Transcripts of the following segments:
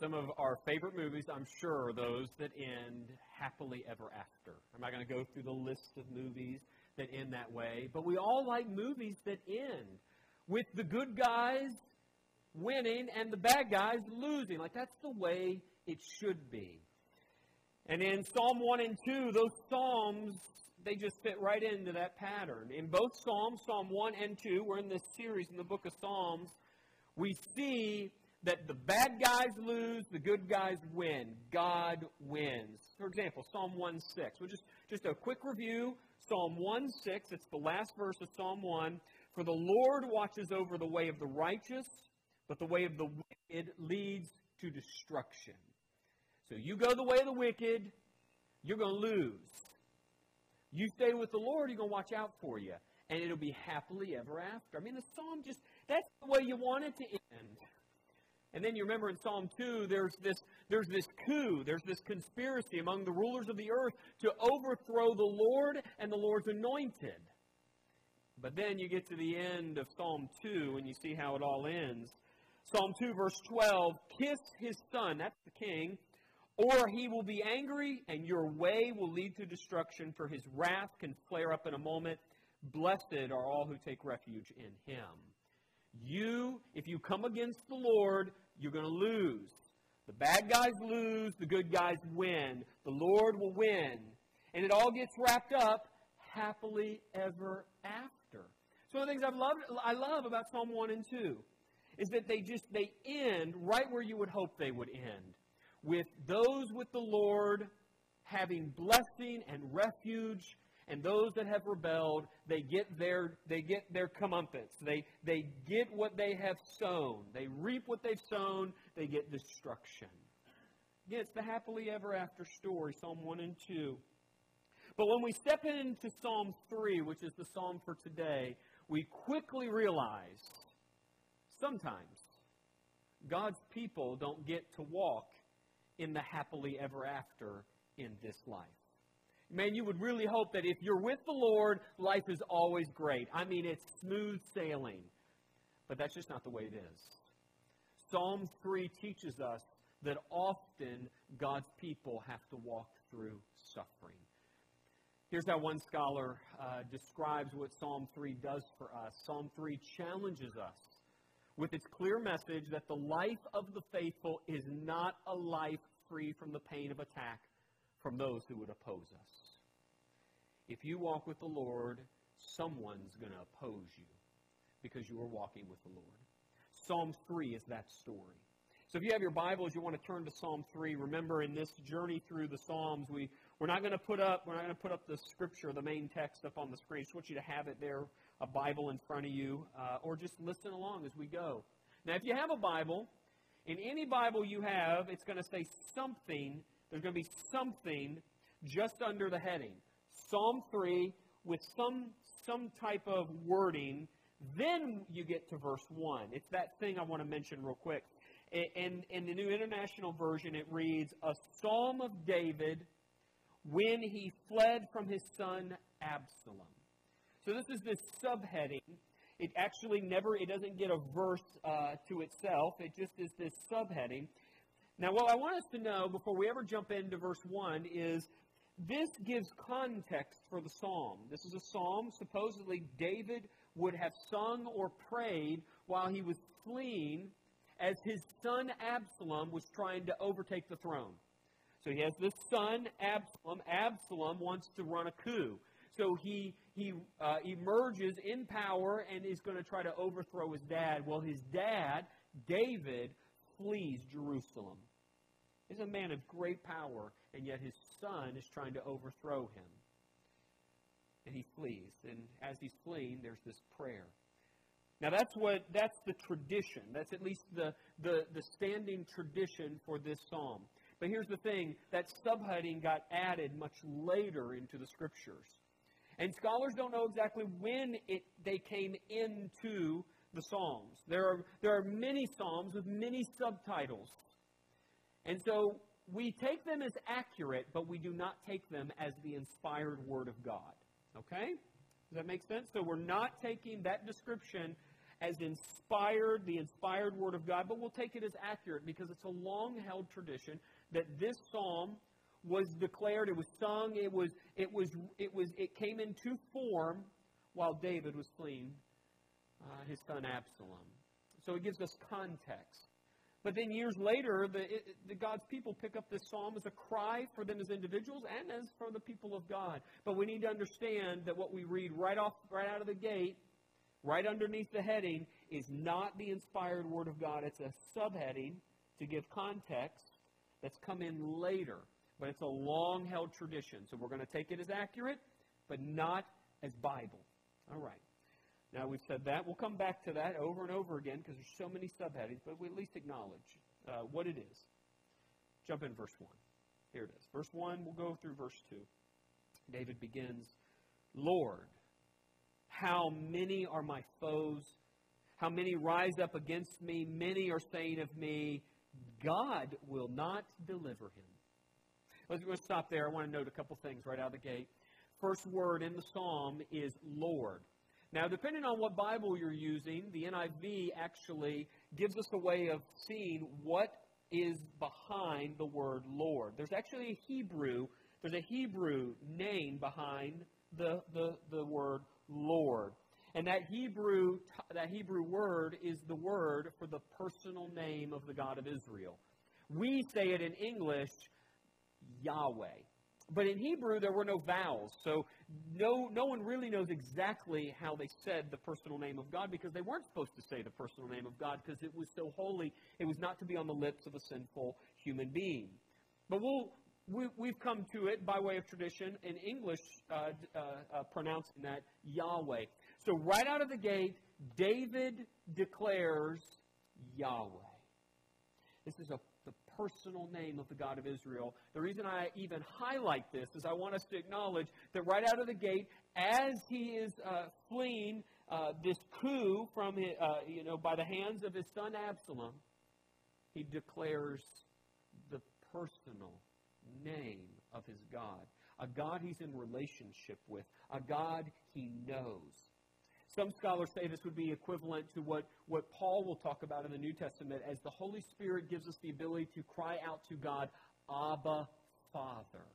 some of our favorite movies, I'm sure, are those that end happily ever after. I'm not going to go through the list of movies that end that way, but we all like movies that end with the good guys winning and the bad guys losing. Like that's the way it should be. And in Psalm 1 and 2, those Psalms, they just fit right into that pattern. In both Psalms, Psalm 1 and 2, we're in this series in the book of Psalms, we see that the bad guys lose, the good guys win. God wins. For example, Psalm 1 6. We'll just, just a quick review. Psalm 1 6, it's the last verse of Psalm 1. For the Lord watches over the way of the righteous, but the way of the wicked leads to destruction. So you go the way of the wicked, you're going to lose. You stay with the Lord, He's going to watch out for you. And it'll be happily ever after. I mean, the psalm just, that's the way you want it to end. And then you remember in Psalm 2, there's this, there's this coup, there's this conspiracy among the rulers of the earth to overthrow the Lord and the Lord's anointed. But then you get to the end of Psalm 2 and you see how it all ends. Psalm 2, verse 12 Kiss his son, that's the king, or he will be angry, and your way will lead to destruction, for his wrath can flare up in a moment. Blessed are all who take refuge in him. You, if you come against the Lord, you're going to lose. The bad guys lose, the good guys win. The Lord will win. And it all gets wrapped up happily ever after. So one of the things I've loved, I love about Psalm 1 and 2 is that they just they end right where you would hope they would end with those with the Lord having blessing and refuge and those that have rebelled they get their they get their comeuppance. They they get what they have sown. They reap what they've sown. They get destruction. Again it's the happily ever after story psalm 1 and 2 but when we step into psalm 3 which is the psalm for today we quickly realize sometimes god's people don't get to walk in the happily ever after in this life. Man, you would really hope that if you're with the Lord, life is always great. I mean, it's smooth sailing. But that's just not the way it is. Psalm 3 teaches us that often God's people have to walk through suffering. Here's how one scholar uh, describes what Psalm 3 does for us Psalm 3 challenges us with its clear message that the life of the faithful is not a life free from the pain of attack from those who would oppose us. If you walk with the Lord, someone's going to oppose you because you are walking with the Lord. Psalm 3 is that story. So if you have your Bibles, you want to turn to Psalm 3. Remember, in this journey through the Psalms, we, we're not going to put up we're not going to put up the scripture, the main text up on the screen. I just want you to have it there, a Bible in front of you, uh, or just listen along as we go. Now, if you have a Bible, in any Bible you have, it's going to say something, there's going to be something just under the heading. Psalm 3 with some, some type of wording. Then you get to verse 1. It's that thing I want to mention real quick. In, in the New International Version, it reads, A psalm of David when he fled from his son Absalom. So this is this subheading it actually never, it doesn't get a verse uh, to itself. It just is this subheading. Now, what I want us to know before we ever jump into verse 1 is this gives context for the psalm. This is a psalm supposedly David would have sung or prayed while he was fleeing as his son Absalom was trying to overtake the throne. So he has this son, Absalom. Absalom wants to run a coup. So he, he uh, emerges in power and is going to try to overthrow his dad. Well, his dad, David, flees Jerusalem. He's a man of great power, and yet his son is trying to overthrow him. And he flees. And as he's fleeing, there's this prayer. Now that's what that's the tradition. That's at least the, the, the standing tradition for this psalm. But here's the thing, that subheading got added much later into the scriptures. And scholars don't know exactly when it, they came into the Psalms. There are, there are many Psalms with many subtitles. And so we take them as accurate, but we do not take them as the inspired Word of God. Okay? Does that make sense? So we're not taking that description as inspired, the inspired Word of God, but we'll take it as accurate because it's a long held tradition that this psalm was declared, it was sung, it was, it was, it was, it came into form while David was fleeing uh, his son Absalom. So it gives us context. But then years later, the, it, the God's people pick up this psalm as a cry for them as individuals and as for the people of God. But we need to understand that what we read right off, right out of the gate, right underneath the heading, is not the inspired Word of God. It's a subheading to give context that's come in later. But it's a long held tradition. So we're going to take it as accurate, but not as Bible. All right. Now we've said that. We'll come back to that over and over again because there's so many subheadings, but we at least acknowledge uh, what it is. Jump in verse 1. Here it is. Verse 1, we'll go through verse 2. David begins, Lord, how many are my foes? How many rise up against me? Many are saying of me, God will not deliver him. Let's, stop there. I want to note a couple things right out of the gate. First word in the psalm is Lord. Now, depending on what Bible you're using, the NIV actually gives us a way of seeing what is behind the word Lord. There's actually a Hebrew, there's a Hebrew name behind the, the, the word Lord. And that Hebrew, that Hebrew word is the word for the personal name of the God of Israel. We say it in English, Yahweh. But in Hebrew, there were no vowels. So no, no one really knows exactly how they said the personal name of God because they weren't supposed to say the personal name of God because it was so holy. It was not to be on the lips of a sinful human being. But we'll, we, have come to it by way of tradition in English, uh, uh, uh, pronouncing that Yahweh. So right out of the gate, David declares Yahweh. This is a personal name of the God of Israel. The reason I even highlight this is I want us to acknowledge that right out of the gate, as he is uh, fleeing uh, this coup from his, uh, you know by the hands of his son Absalom, he declares the personal name of his God, a God he's in relationship with, a God he knows. Some scholars say this would be equivalent to what, what Paul will talk about in the New Testament as the Holy Spirit gives us the ability to cry out to God, Abba, Father.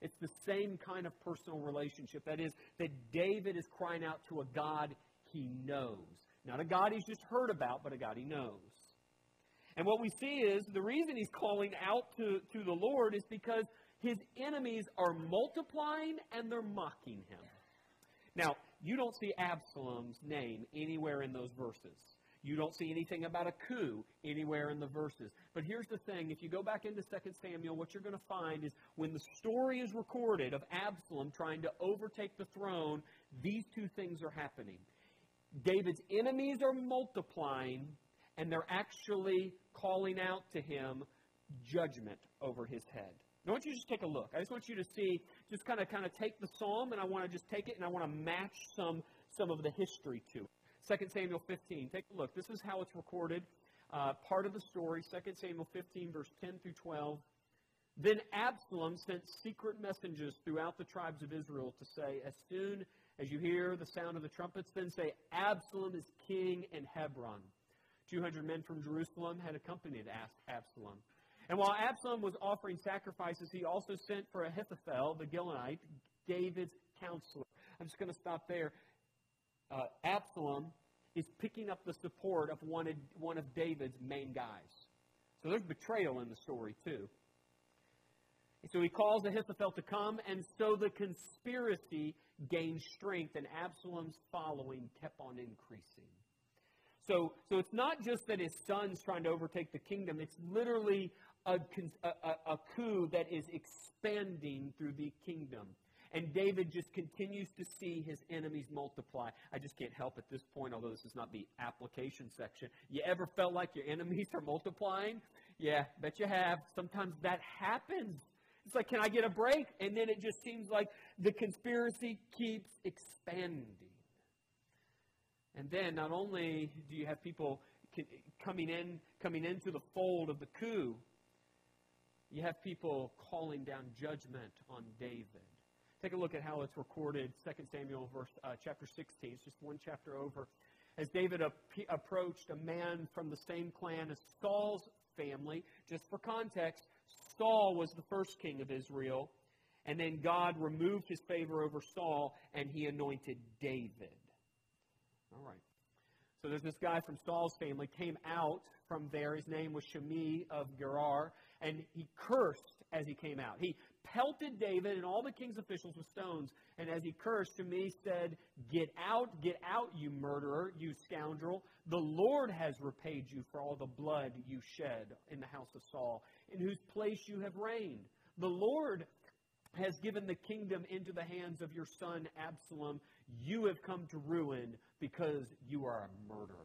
It's the same kind of personal relationship. That is, that David is crying out to a God he knows. Not a God he's just heard about, but a God he knows. And what we see is the reason he's calling out to, to the Lord is because his enemies are multiplying and they're mocking him. Now, you don't see Absalom's name anywhere in those verses. You don't see anything about a coup anywhere in the verses. But here's the thing if you go back into 2 Samuel, what you're going to find is when the story is recorded of Absalom trying to overtake the throne, these two things are happening. David's enemies are multiplying, and they're actually calling out to him judgment over his head. I want you to just take a look. I just want you to see, just kind of kind of take the psalm, and I want to just take it and I want to match some some of the history to it. 2 Samuel 15. Take a look. This is how it's recorded. Uh, part of the story, 2 Samuel 15, verse 10 through 12. Then Absalom sent secret messengers throughout the tribes of Israel to say, As soon as you hear the sound of the trumpets, then say, Absalom is king in Hebron. 200 men from Jerusalem had accompanied Absalom. And while Absalom was offering sacrifices, he also sent for Ahithophel, the Gilonite, David's counselor. I'm just going to stop there. Uh, Absalom is picking up the support of one of, one of David's main guys. So there's betrayal in the story, too. so he calls Ahithophel to come, and so the conspiracy gained strength, and Absalom's following kept on increasing. So, so it's not just that his son's trying to overtake the kingdom, it's literally a, a, a coup that is expanding through the kingdom. And David just continues to see his enemies multiply. I just can't help at this point, although this is not the application section. You ever felt like your enemies are multiplying? Yeah, bet you have. Sometimes that happens. It's like, can I get a break? And then it just seems like the conspiracy keeps expanding. And then not only do you have people coming in, coming into the fold of the coup, you have people calling down judgment on David. Take a look at how it's recorded, 2 Samuel verse, uh, chapter 16. It's just one chapter over. as David ap- approached a man from the same clan as Saul's family. Just for context, Saul was the first king of Israel, and then God removed his favor over Saul, and he anointed David. All right. So there's this guy from Saul's family came out from there. His name was Shimei of Gera, and he cursed as he came out. He pelted David and all the king's officials with stones. And as he cursed, Shimei said, Get out, get out, you murderer, you scoundrel. The Lord has repaid you for all the blood you shed in the house of Saul, in whose place you have reigned. The Lord has given the kingdom into the hands of your son Absalom. You have come to ruin because you are a murderer.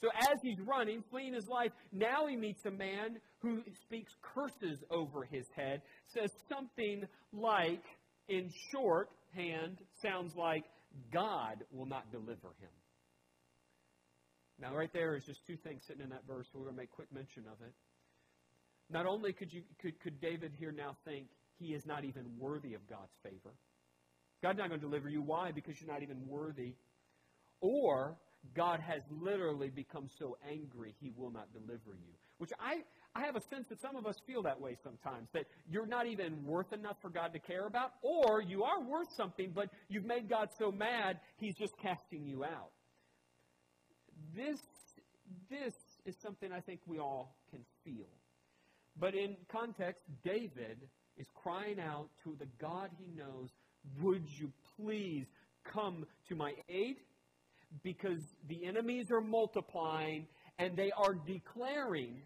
So as he's running, fleeing his life, now he meets a man who speaks curses over his head, says something like, in shorthand, sounds like, God will not deliver him. Now, right there is just two things sitting in that verse. We're going to make quick mention of it. Not only could, you, could, could David here now think he is not even worthy of God's favor, God's not going to deliver you. Why? Because you're not even worthy. Or God has literally become so angry he will not deliver you. Which I, I have a sense that some of us feel that way sometimes, that you're not even worth enough for God to care about, or you are worth something, but you've made God so mad, he's just casting you out. This, this is something I think we all can feel. But in context, David is crying out to the God he knows, Would you please come to my aid? Because the enemies are multiplying and they are declaring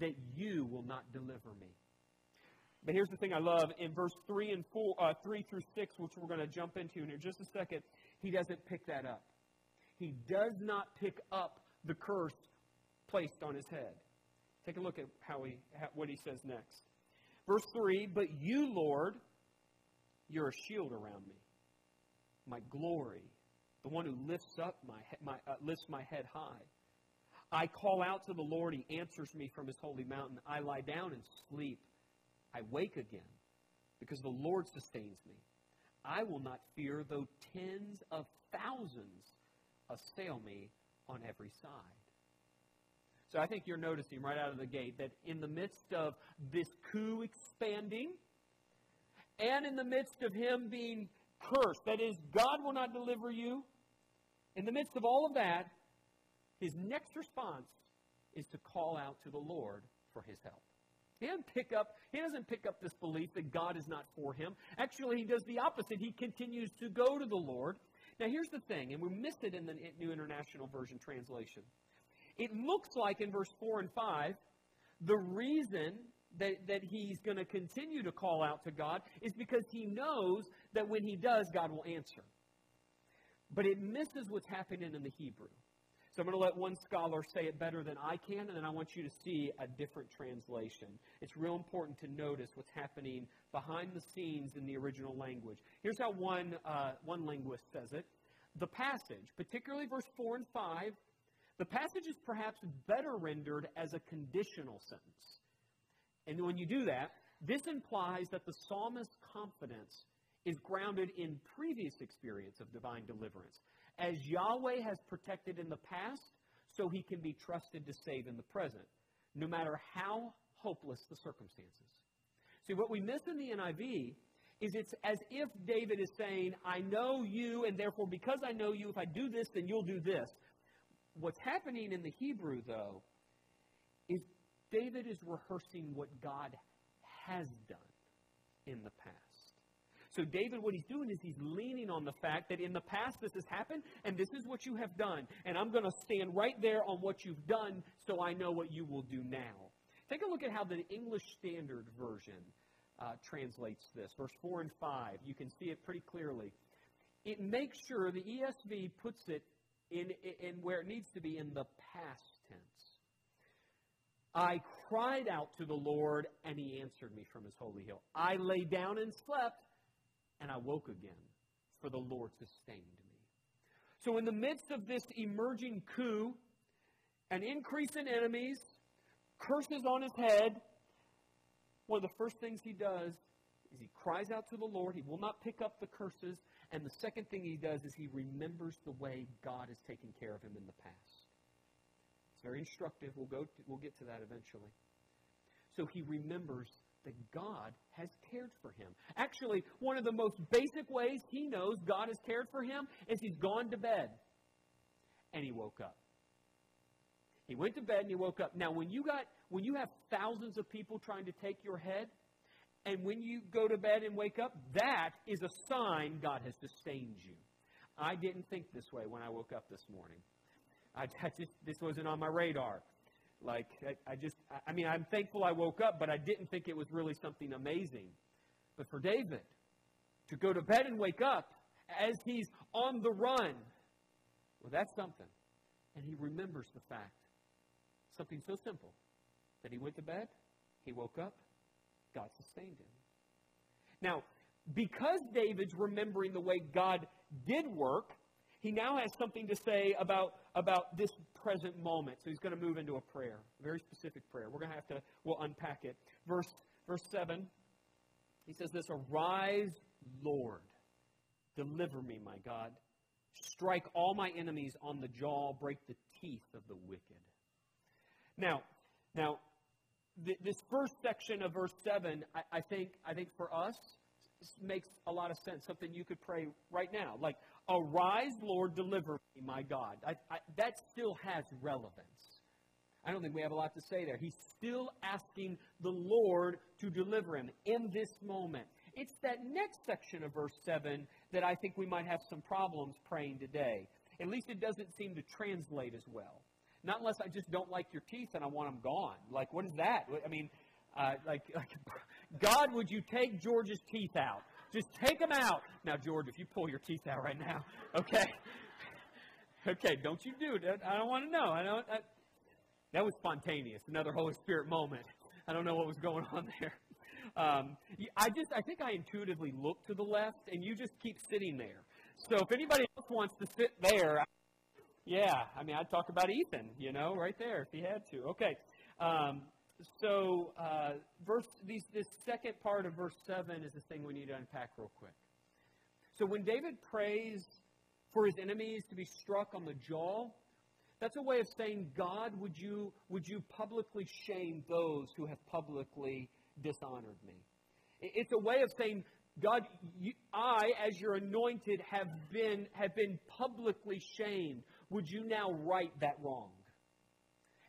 that you will not deliver me. But here's the thing I love in verse three and four, uh, three through six, which we're going to jump into in just a second. He doesn't pick that up. He does not pick up the curse placed on his head. Take a look at how he what he says next. Verse three. But you, Lord, you're a shield around me, my glory the one who lifts up my, my uh, lifts my head high. I call out to the Lord. He answers me from his holy mountain. I lie down and sleep. I wake again because the Lord sustains me. I will not fear though tens of thousands assail me on every side. So I think you're noticing right out of the gate that in the midst of this coup expanding and in the midst of him being cursed, that is, God will not deliver you, in the midst of all of that, his next response is to call out to the Lord for his help. He doesn't pick up, he doesn't pick up this belief that God is not for him. Actually, he does the opposite. He continues to go to the Lord. Now, here's the thing, and we miss it in the New International Version translation. It looks like in verse 4 and 5, the reason that, that he's going to continue to call out to God is because he knows that when he does, God will answer. But it misses what's happening in the Hebrew. So I'm going to let one scholar say it better than I can, and then I want you to see a different translation. It's real important to notice what's happening behind the scenes in the original language. Here's how one, uh, one linguist says it. The passage, particularly verse 4 and 5, the passage is perhaps better rendered as a conditional sentence. And when you do that, this implies that the psalmist's confidence is grounded in previous experience of divine deliverance. As Yahweh has protected in the past, so he can be trusted to save in the present, no matter how hopeless the circumstances. See, what we miss in the NIV is it's as if David is saying, I know you, and therefore because I know you, if I do this, then you'll do this. What's happening in the Hebrew, though, is David is rehearsing what God has done in the past. So, David, what he's doing is he's leaning on the fact that in the past this has happened, and this is what you have done. And I'm going to stand right there on what you've done so I know what you will do now. Take a look at how the English Standard Version uh, translates this. Verse 4 and 5. You can see it pretty clearly. It makes sure the ESV puts it in, in where it needs to be in the past tense. I cried out to the Lord, and he answered me from his holy hill. I lay down and slept and I woke again, for the Lord sustained me. So, in the midst of this emerging coup, an increase in enemies, curses on his head, one of the first things he does is he cries out to the Lord. He will not pick up the curses. And the second thing he does is he remembers the way God has taken care of him in the past. It's very instructive. We'll, go to, we'll get to that eventually. So he remembers that God has cared for him. Actually, one of the most basic ways he knows God has cared for him is he's gone to bed and he woke up. He went to bed and he woke up. Now, when you got when you have thousands of people trying to take your head, and when you go to bed and wake up, that is a sign God has sustained you. I didn't think this way when I woke up this morning. I, I just this wasn't on my radar. Like I, I just I mean I'm thankful I woke up, but I didn't think it was really something amazing. But for David to go to bed and wake up as he's on the run, well, that's something. And he remembers the fact Something so simple that he went to bed, he woke up, God sustained him. Now, because David's remembering the way God did work, he now has something to say about, about this present moment. So he's going to move into a prayer, a very specific prayer. We're going to have to, we'll unpack it. Verse, verse 7, he says this Arise, Lord, deliver me, my God. Strike all my enemies on the jaw, break the teeth of the wicked. Now, now, th- this first section of verse seven, I, I think, I think for us makes a lot of sense. Something you could pray right now, like "Arise, Lord, deliver me, my God." I, I, that still has relevance. I don't think we have a lot to say there. He's still asking the Lord to deliver him in this moment. It's that next section of verse 7 that I think we might have some problems praying today. At least it doesn't seem to translate as well. Not unless I just don't like your teeth and I want them gone. Like, what is that? I mean, uh, like, like, God, would you take George's teeth out? Just take them out. Now, George, if you pull your teeth out right now, okay? okay, don't you do it. I don't want to know. I don't. I, that was spontaneous. Another Holy Spirit moment. I don't know what was going on there. Um, I just, I think I intuitively look to the left, and you just keep sitting there. So if anybody else wants to sit there, yeah, I mean, I'd talk about Ethan, you know, right there if he had to. Okay. Um, so, uh, verse these, this second part of verse 7 is the thing we need to unpack real quick. So, when David prays for his enemies to be struck on the jaw, that's a way of saying, God, would you, would you publicly shame those who have publicly dishonored me? It's a way of saying, God, you, I, as your anointed, have been, have been publicly shamed would you now right that wrong?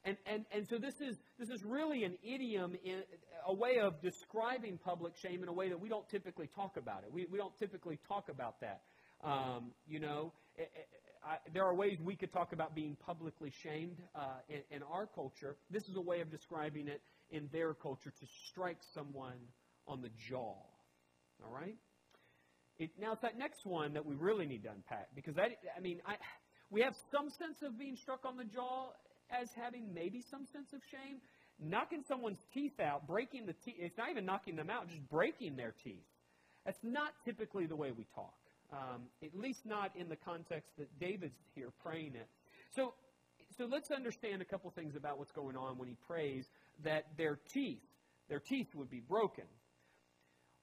And, and, and so this is, this is really an idiom, in, a way of describing public shame in a way that we don't typically talk about it. We, we don't typically talk about that. Um, you know, it, it, I, there are ways we could talk about being publicly shamed uh, in, in our culture. This is a way of describing it in their culture to strike someone on the jaw. All right? It, now, it's that next one that we really need to unpack because that, I mean, I, we have some sense of being struck on the jaw as having maybe some sense of shame. Knocking someone's teeth out, breaking the teeth, it's not even knocking them out, just breaking their teeth. That's not typically the way we talk, um, at least not in the context that David's here praying it. So, so let's understand a couple things about what's going on when he prays that their teeth, their teeth would be broken.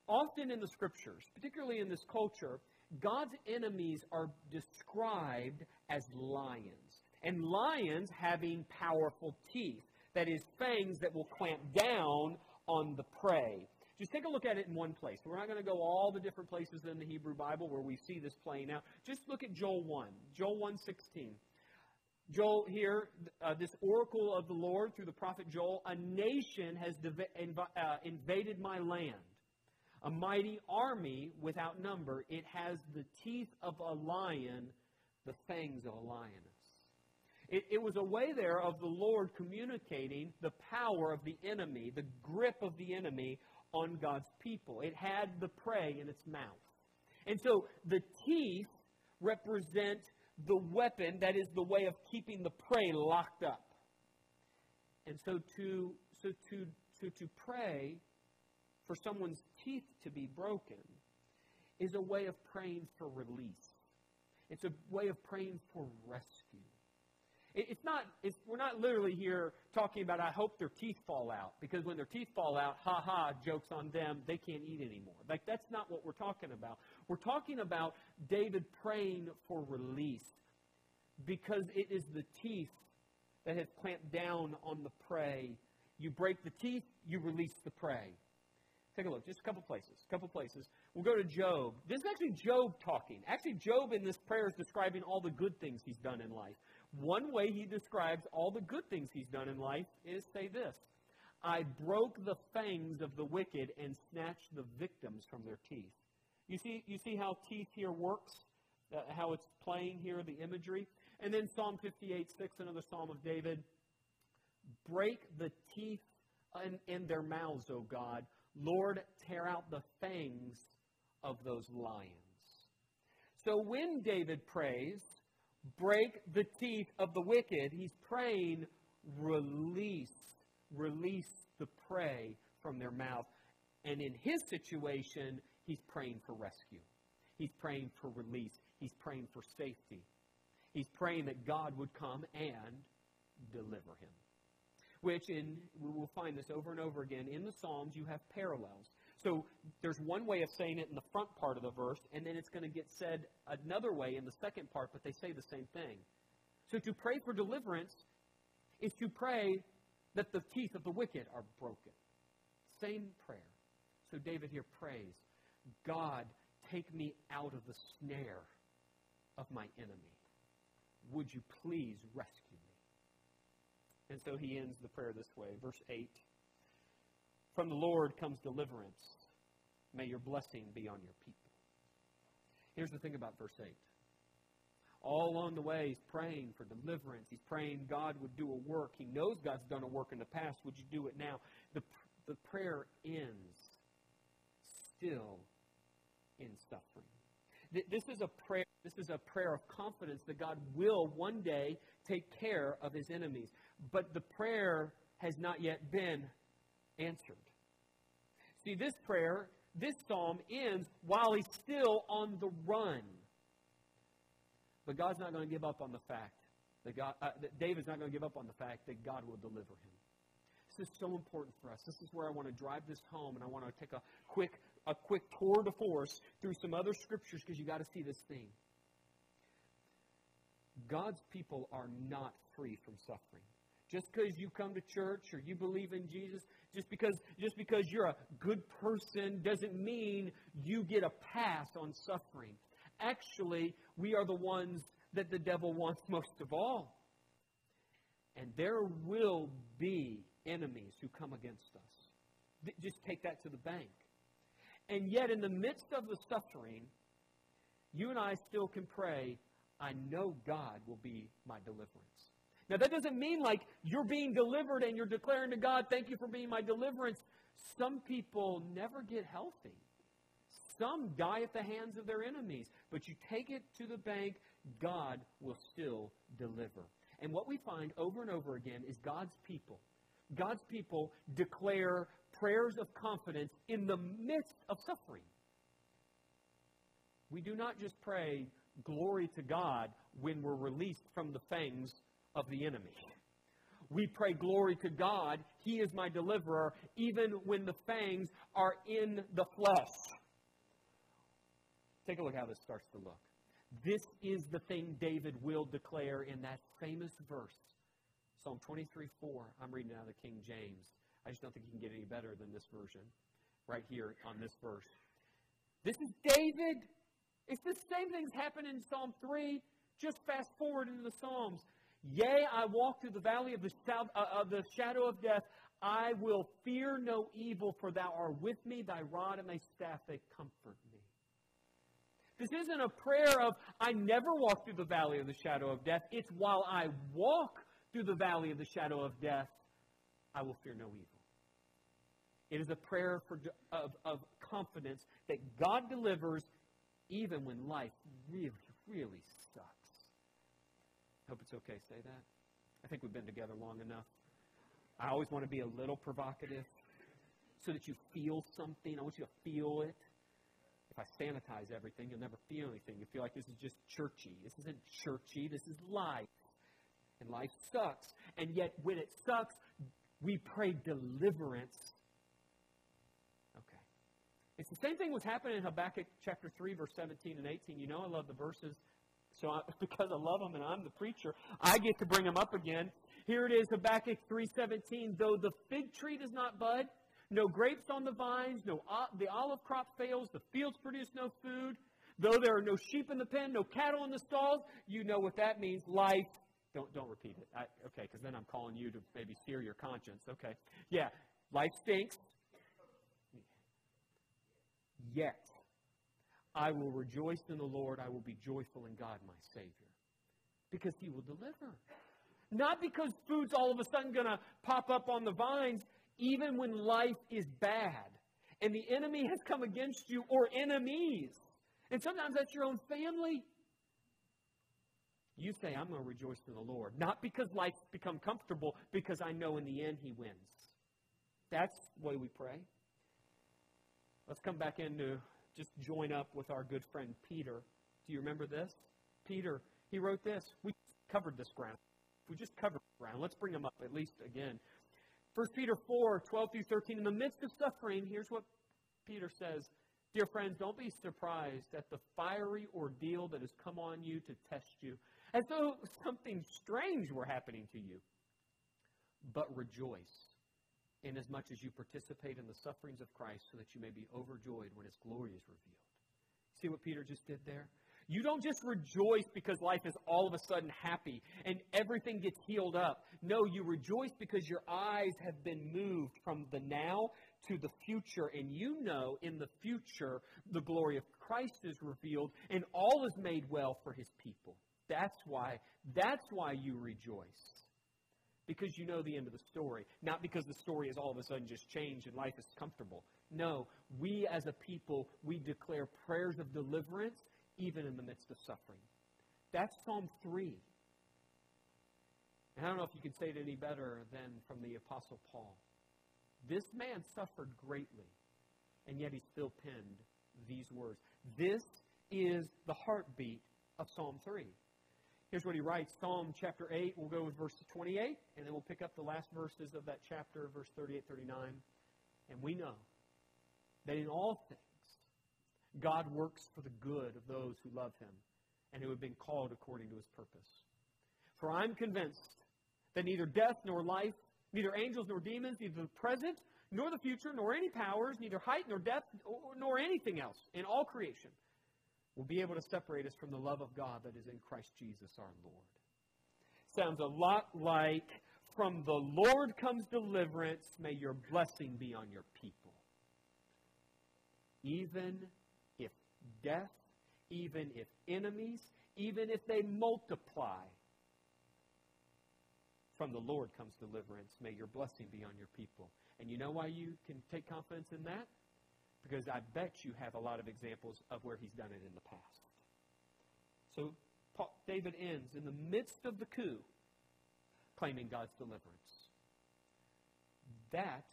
Often in the scriptures, particularly in this culture, God's enemies are described as lions. And lions having powerful teeth, that is, fangs that will clamp down on the prey. Just take a look at it in one place. We're not going to go all the different places in the Hebrew Bible where we see this playing out. Just look at Joel 1. Joel 1.16. Joel here, uh, this oracle of the Lord through the prophet Joel, a nation has div- inv- uh, invaded my land a mighty army without number. It has the teeth of a lion, the fangs of a lioness. It, it, was a way there of the Lord communicating the power of the enemy, the grip of the enemy on God's people. It had the prey in its mouth. And so the teeth represent the weapon that is the way of keeping the prey locked up. And so to so to to, to pray for someone's teeth to be broken is a way of praying for release. It's a way of praying for rescue. It's not, it's, we're not literally here talking about, I hope their teeth fall out. Because when their teeth fall out, ha ha, joke's on them, they can't eat anymore. Like, that's not what we're talking about. We're talking about David praying for release. Because it is the teeth that have clamped down on the prey. You break the teeth, you release the prey. Take a look, just a couple places. A couple places. We'll go to Job. This is actually Job talking. Actually, Job in this prayer is describing all the good things he's done in life. One way he describes all the good things he's done in life is say this I broke the fangs of the wicked and snatched the victims from their teeth. You see, you see how teeth here works? Uh, how it's playing here, the imagery? And then Psalm 58 6, another Psalm of David. Break the teeth in, in their mouths, O God. Lord, tear out the fangs of those lions. So when David prays, break the teeth of the wicked. He's praying, release, release the prey from their mouth. And in his situation, he's praying for rescue. He's praying for release. He's praying for safety. He's praying that God would come and deliver him. Which, in we will find this over and over again in the Psalms, you have parallels. So there's one way of saying it in the front part of the verse, and then it's going to get said another way in the second part, but they say the same thing. So to pray for deliverance is to pray that the teeth of the wicked are broken. Same prayer. So David here prays, God, take me out of the snare of my enemy. Would you please rescue me? And so he ends the prayer this way, verse 8. From the Lord comes deliverance. May your blessing be on your people. Here's the thing about verse 8. All along the way, he's praying for deliverance. He's praying God would do a work. He knows God's done a work in the past. Would you do it now? The, the prayer ends still in suffering. This is a prayer. This is a prayer of confidence that God will one day take care of his enemies. But the prayer has not yet been answered. See, this prayer, this psalm ends while he's still on the run. But God's not going to give up on the fact that, God, uh, that David's not going to give up on the fact that God will deliver him. This is so important for us. This is where I want to drive this home, and I want to take a quick, a quick tour de force through some other scriptures because you got to see this thing. God's people are not free from suffering. Just because you come to church or you believe in Jesus, just because, just because you're a good person doesn't mean you get a pass on suffering. Actually, we are the ones that the devil wants most of all. And there will be enemies who come against us. Just take that to the bank. And yet, in the midst of the suffering, you and I still can pray, I know God will be my deliverance. Now, that doesn't mean like you're being delivered and you're declaring to God, thank you for being my deliverance. Some people never get healthy. Some die at the hands of their enemies. But you take it to the bank, God will still deliver. And what we find over and over again is God's people. God's people declare prayers of confidence in the midst of suffering. We do not just pray glory to God when we're released from the fangs of the enemy. We pray glory to God. He is my deliverer, even when the fangs are in the flesh. Take a look how this starts to look. This is the thing David will declare in that famous verse. Psalm 23 4. I'm reading out of the King James. I just don't think you can get any better than this version right here on this verse. This is David. It's the same things happen in Psalm 3. Just fast forward into the Psalms. Yea, I walk through the valley of the, uh, of the shadow of death. I will fear no evil, for thou art with me. Thy rod and thy staff, they comfort me. This isn't a prayer of, I never walk through the valley of the shadow of death. It's while I walk through the valley of the shadow of death, I will fear no evil. It is a prayer for, of, of confidence that God delivers even when life really, really Hope it's okay say that. I think we've been together long enough. I always want to be a little provocative so that you feel something. I want you to feel it. If I sanitize everything, you'll never feel anything. You feel like this is just churchy. This isn't churchy. This is life. And life sucks. And yet, when it sucks, we pray deliverance. Okay. It's the same thing was happening in Habakkuk chapter 3, verse 17 and 18. You know, I love the verses. So I, because I love them and I'm the preacher, I get to bring them up again. Here it is, Habakkuk 3:17. Though the fig tree does not bud, no grapes on the vines, no the olive crop fails, the fields produce no food. Though there are no sheep in the pen, no cattle in the stalls, you know what that means. Life. Don't don't repeat it. I, okay, because then I'm calling you to maybe sear your conscience. Okay, yeah, life stinks. Yet I will rejoice in the Lord. I will be joyful in God, my Savior, because He will deliver. Not because food's all of a sudden going to pop up on the vines, even when life is bad and the enemy has come against you or enemies. And sometimes that's your own family. You say, I'm going to rejoice in the Lord. Not because life's become comfortable, because I know in the end he wins. That's the way we pray. Let's come back into just join up with our good friend Peter. Do you remember this? Peter, he wrote this. We covered this ground. We just covered ground. Let's bring him up at least again. 1 Peter 4, 12 through 13. In the midst of suffering, here's what Peter says Dear friends, don't be surprised at the fiery ordeal that has come on you to test you, as though something strange were happening to you. But rejoice inasmuch as you participate in the sufferings of Christ, so that you may be overjoyed when his glory is revealed. See what Peter just did there? You don't just rejoice because life is all of a sudden happy and everything gets healed up. No, you rejoice because your eyes have been moved from the now to the future, and you know in the future the glory of Christ is revealed and all is made well for his people. That's why, that's why you rejoice because you know the end of the story, not because the story has all of a sudden just changed and life is comfortable. No, we as a people, we declare prayers of deliverance even in the midst of suffering. That's Psalm 3. And I don't know if you could say it any better than from the Apostle Paul. This man suffered greatly, and yet he still penned these words. This is the heartbeat of Psalm 3. Here's what he writes Psalm chapter 8, we'll go with verse 28, and then we'll pick up the last verses of that chapter, verse 38 39. And we know that in all things, God works for the good of those who love him and who have been called according to his purpose. For I'm convinced that neither death nor life, neither angels nor demons, neither the present nor the future, nor any powers, neither height nor depth, nor anything else in all creation will be able to separate us from the love of God that is in Christ Jesus our Lord. Sounds a lot like from the Lord comes deliverance, may your blessing be on your people. Even if death, even if enemies, even if they multiply, from the Lord comes deliverance. May your blessing be on your people. And you know why you can take confidence in that? Because I bet you have a lot of examples of where he's done it in the past. So Paul, David ends in the midst of the coup claiming God's deliverance. That,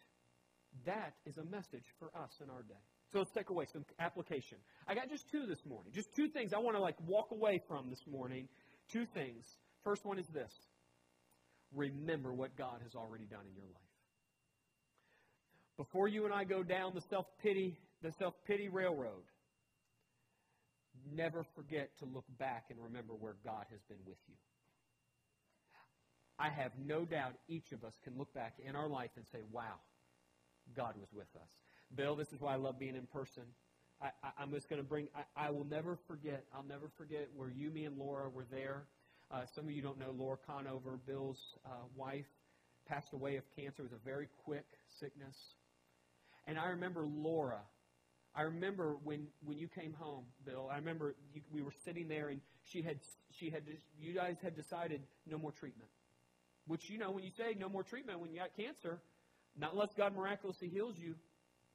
that is a message for us in our day. So let's take away some application. I got just two this morning. Just two things I want to like walk away from this morning. Two things. First one is this. Remember what God has already done in your life. Before you and I go down the self pity, the self pity railroad, never forget to look back and remember where God has been with you. I have no doubt each of us can look back in our life and say, wow, God was with us. Bill, this is why I love being in person. I, am just going to bring, I, I, will never forget, I'll never forget where you, me, and Laura were there. Uh, some of you don't know Laura Conover, Bill's uh, wife, passed away of cancer. It was a very quick sickness. And I remember Laura. I remember when, when you came home, Bill. I remember you, we were sitting there, and she had she had you guys had decided no more treatment. Which you know, when you say no more treatment when you got cancer, not unless God miraculously heals you,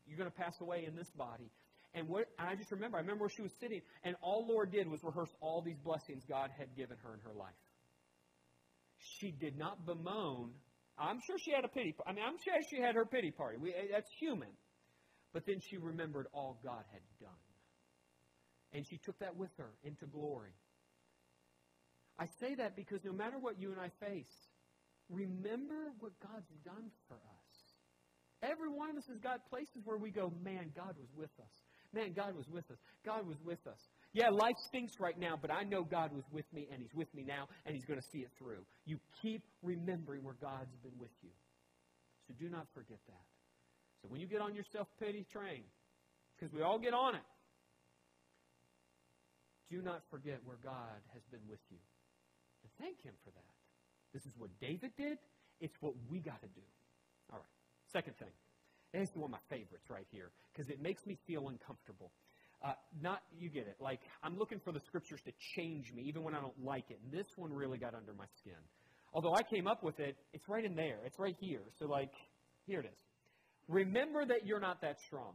you're going to pass away in this body. And what I just remember, I remember where she was sitting, and all Laura did was rehearse all these blessings God had given her in her life. She did not bemoan. I'm sure she had a pity. Party. I mean, I'm sure she had her pity party. We, eh, that's human. But then she remembered all God had done. And she took that with her into glory. I say that because no matter what you and I face, remember what God's done for us. Every one of us has got places where we go, man, God was with us. Man, God was with us. God was with us. Yeah, life stinks right now, but I know God was with me, and He's with me now, and He's going to see it through. You keep remembering where God's been with you. So do not forget that. When you get on your self pity train, because we all get on it, do not forget where God has been with you. And thank Him for that. This is what David did. It's what we got to do. All right. Second thing. And it's one of my favorites right here because it makes me feel uncomfortable. Uh, not, you get it. Like, I'm looking for the scriptures to change me even when I don't like it. And this one really got under my skin. Although I came up with it, it's right in there. It's right here. So, like, here it is. Remember that you're not that strong.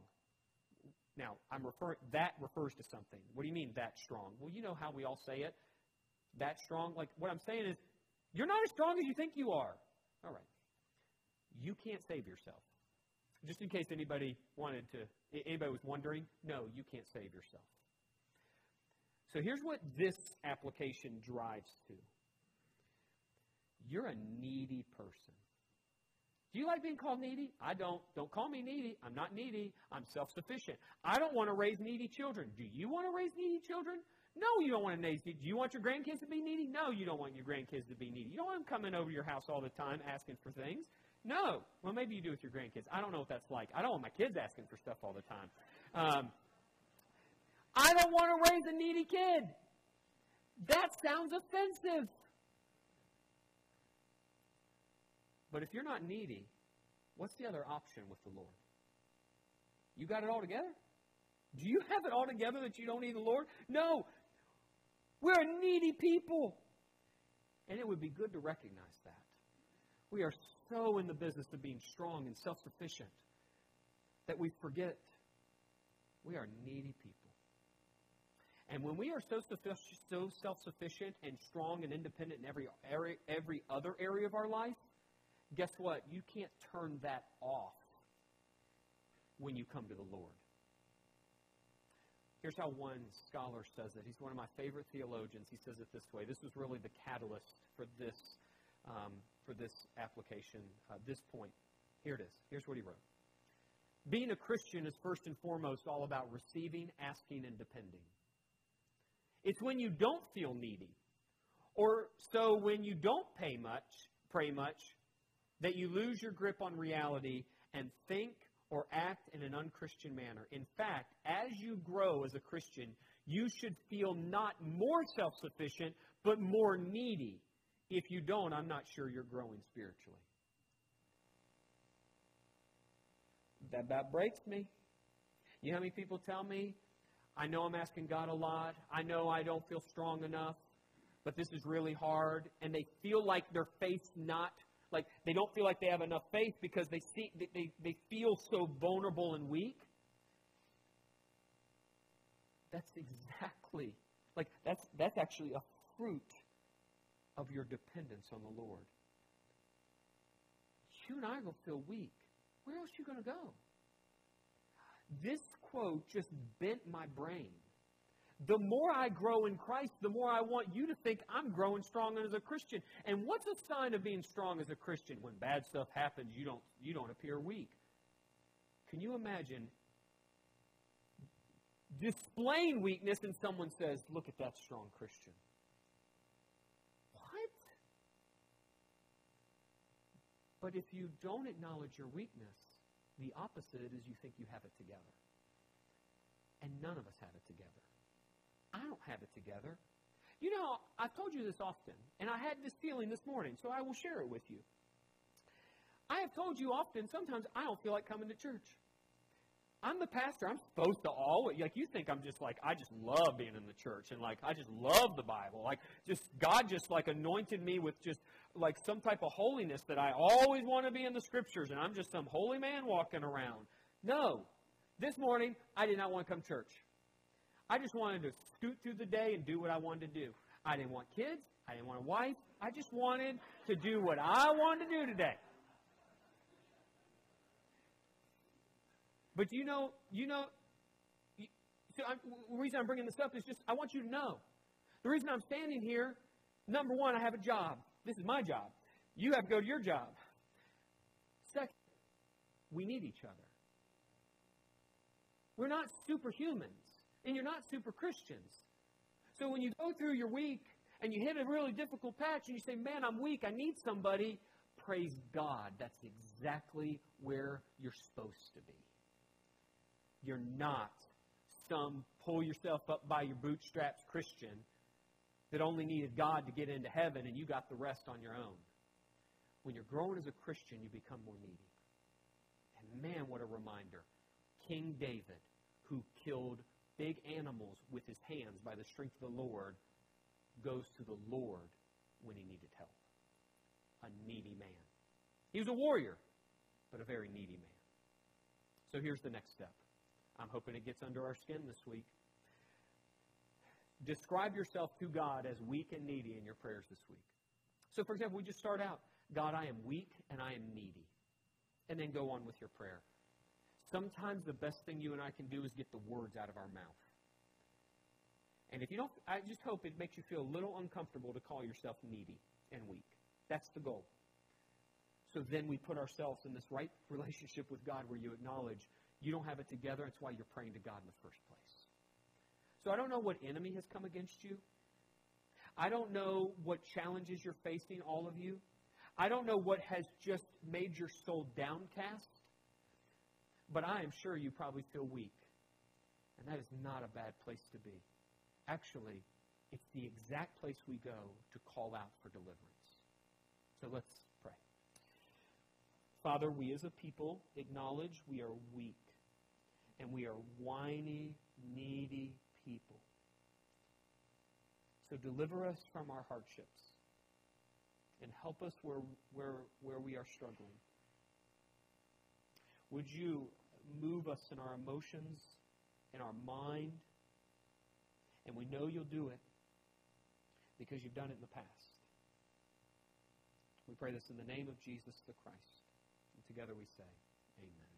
Now, I'm referring, that refers to something. What do you mean that strong? Well, you know how we all say it. That strong. Like, what I'm saying is, you're not as strong as you think you are. All right. You can't save yourself. Just in case anybody wanted to, anybody was wondering, no, you can't save yourself. So here's what this application drives to. You're a needy person. Do you like being called needy? I don't. Don't call me needy. I'm not needy. I'm self sufficient. I don't want to raise needy children. Do you want to raise needy children? No, you don't want to raise needy. Do you want your grandkids to be needy? No, you don't want your grandkids to be needy. You don't want them coming over to your house all the time asking for things. No. Well, maybe you do with your grandkids. I don't know what that's like. I don't want my kids asking for stuff all the time. Um, I don't want to raise a needy kid. That sounds offensive. But if you're not needy, what's the other option with the Lord? You got it all together? Do you have it all together that you don't need the Lord? No. We're a needy people. And it would be good to recognize that. We are so in the business of being strong and self sufficient that we forget we are needy people. And when we are so, so self sufficient and strong and independent in every, every, every other area of our life, guess what? You can't turn that off when you come to the Lord. Here's how one scholar says it. He's one of my favorite theologians. He says it this way. This was really the catalyst for this um, for this application, uh, this point. Here it is. Here's what he wrote. Being a Christian is first and foremost all about receiving, asking, and depending. It's when you don't feel needy, or so when you don't pay much, pray much, that you lose your grip on reality and think or act in an unchristian manner. In fact, as you grow as a Christian, you should feel not more self sufficient, but more needy if you don't, I'm not sure you're growing spiritually. That about breaks me. You know how many people tell me, I know I'm asking God a lot. I know I don't feel strong enough, but this is really hard. And they feel like their faith's not, like they don't feel like they have enough faith because they, see, they, they, feel so vulnerable and weak. That's exactly, like that's, that's actually a fruit of your dependence on the Lord. You and I going to feel weak. Where else are you going to go? This quote just bent my brain. The more I grow in Christ, the more I want you to think I'm growing strong as a Christian. And what's a sign of being strong as a Christian? When bad stuff happens, you don't, you don't appear weak. Can you imagine displaying weakness and someone says, Look at that strong Christian? What? But if you don't acknowledge your weakness, the opposite is you think you have it together. And none of us have it together. I don't have it together. You know, I've told you this often, and I had this feeling this morning, so I will share it with you. I have told you often, sometimes I don't feel like coming to church. I'm the pastor. I'm supposed to always like you think I'm just like I just love being in the church and like I just love the Bible. Like just God just like anointed me with just like some type of holiness that I always want to be in the scriptures and I'm just some holy man walking around. No. This morning I did not want to come to church. I just wanted to scoot through the day and do what I wanted to do. I didn't want kids. I didn't want a wife. I just wanted to do what I wanted to do today. But you know, you know, so I'm, the reason I'm bringing this up is just I want you to know. The reason I'm standing here Number one, I have a job. This is my job. You have to go to your job. Second, we need each other. We're not superhumans, and you're not super Christians. So when you go through your week and you hit a really difficult patch and you say, Man, I'm weak, I need somebody, praise God. That's exactly where you're supposed to be. You're not some pull yourself up by your bootstraps Christian that only needed God to get into heaven and you got the rest on your own. When you're growing as a Christian, you become more needy. And man, what a reminder. King David, who killed big animals with his hands by the strength of the Lord, goes to the Lord when he needed help. A needy man. He was a warrior, but a very needy man. So here's the next step. I'm hoping it gets under our skin this week. Describe yourself to God as weak and needy in your prayers this week. So, for example, we just start out God, I am weak and I am needy. And then go on with your prayer. Sometimes the best thing you and I can do is get the words out of our mouth. And if you don't, I just hope it makes you feel a little uncomfortable to call yourself needy and weak. That's the goal. So then we put ourselves in this right relationship with God where you acknowledge you don't have it together. That's why you're praying to God in the first place. So I don't know what enemy has come against you. I don't know what challenges you're facing, all of you. I don't know what has just made your soul downcast. But I am sure you probably feel weak. And that is not a bad place to be. Actually, it's the exact place we go to call out for deliverance. So let's pray. Father, we as a people acknowledge we are weak and we are whiny, needy people. So deliver us from our hardships and help us where, where, where we are struggling. Would you move us in our emotions, in our mind? And we know you'll do it because you've done it in the past. We pray this in the name of Jesus the Christ. And together we say, Amen.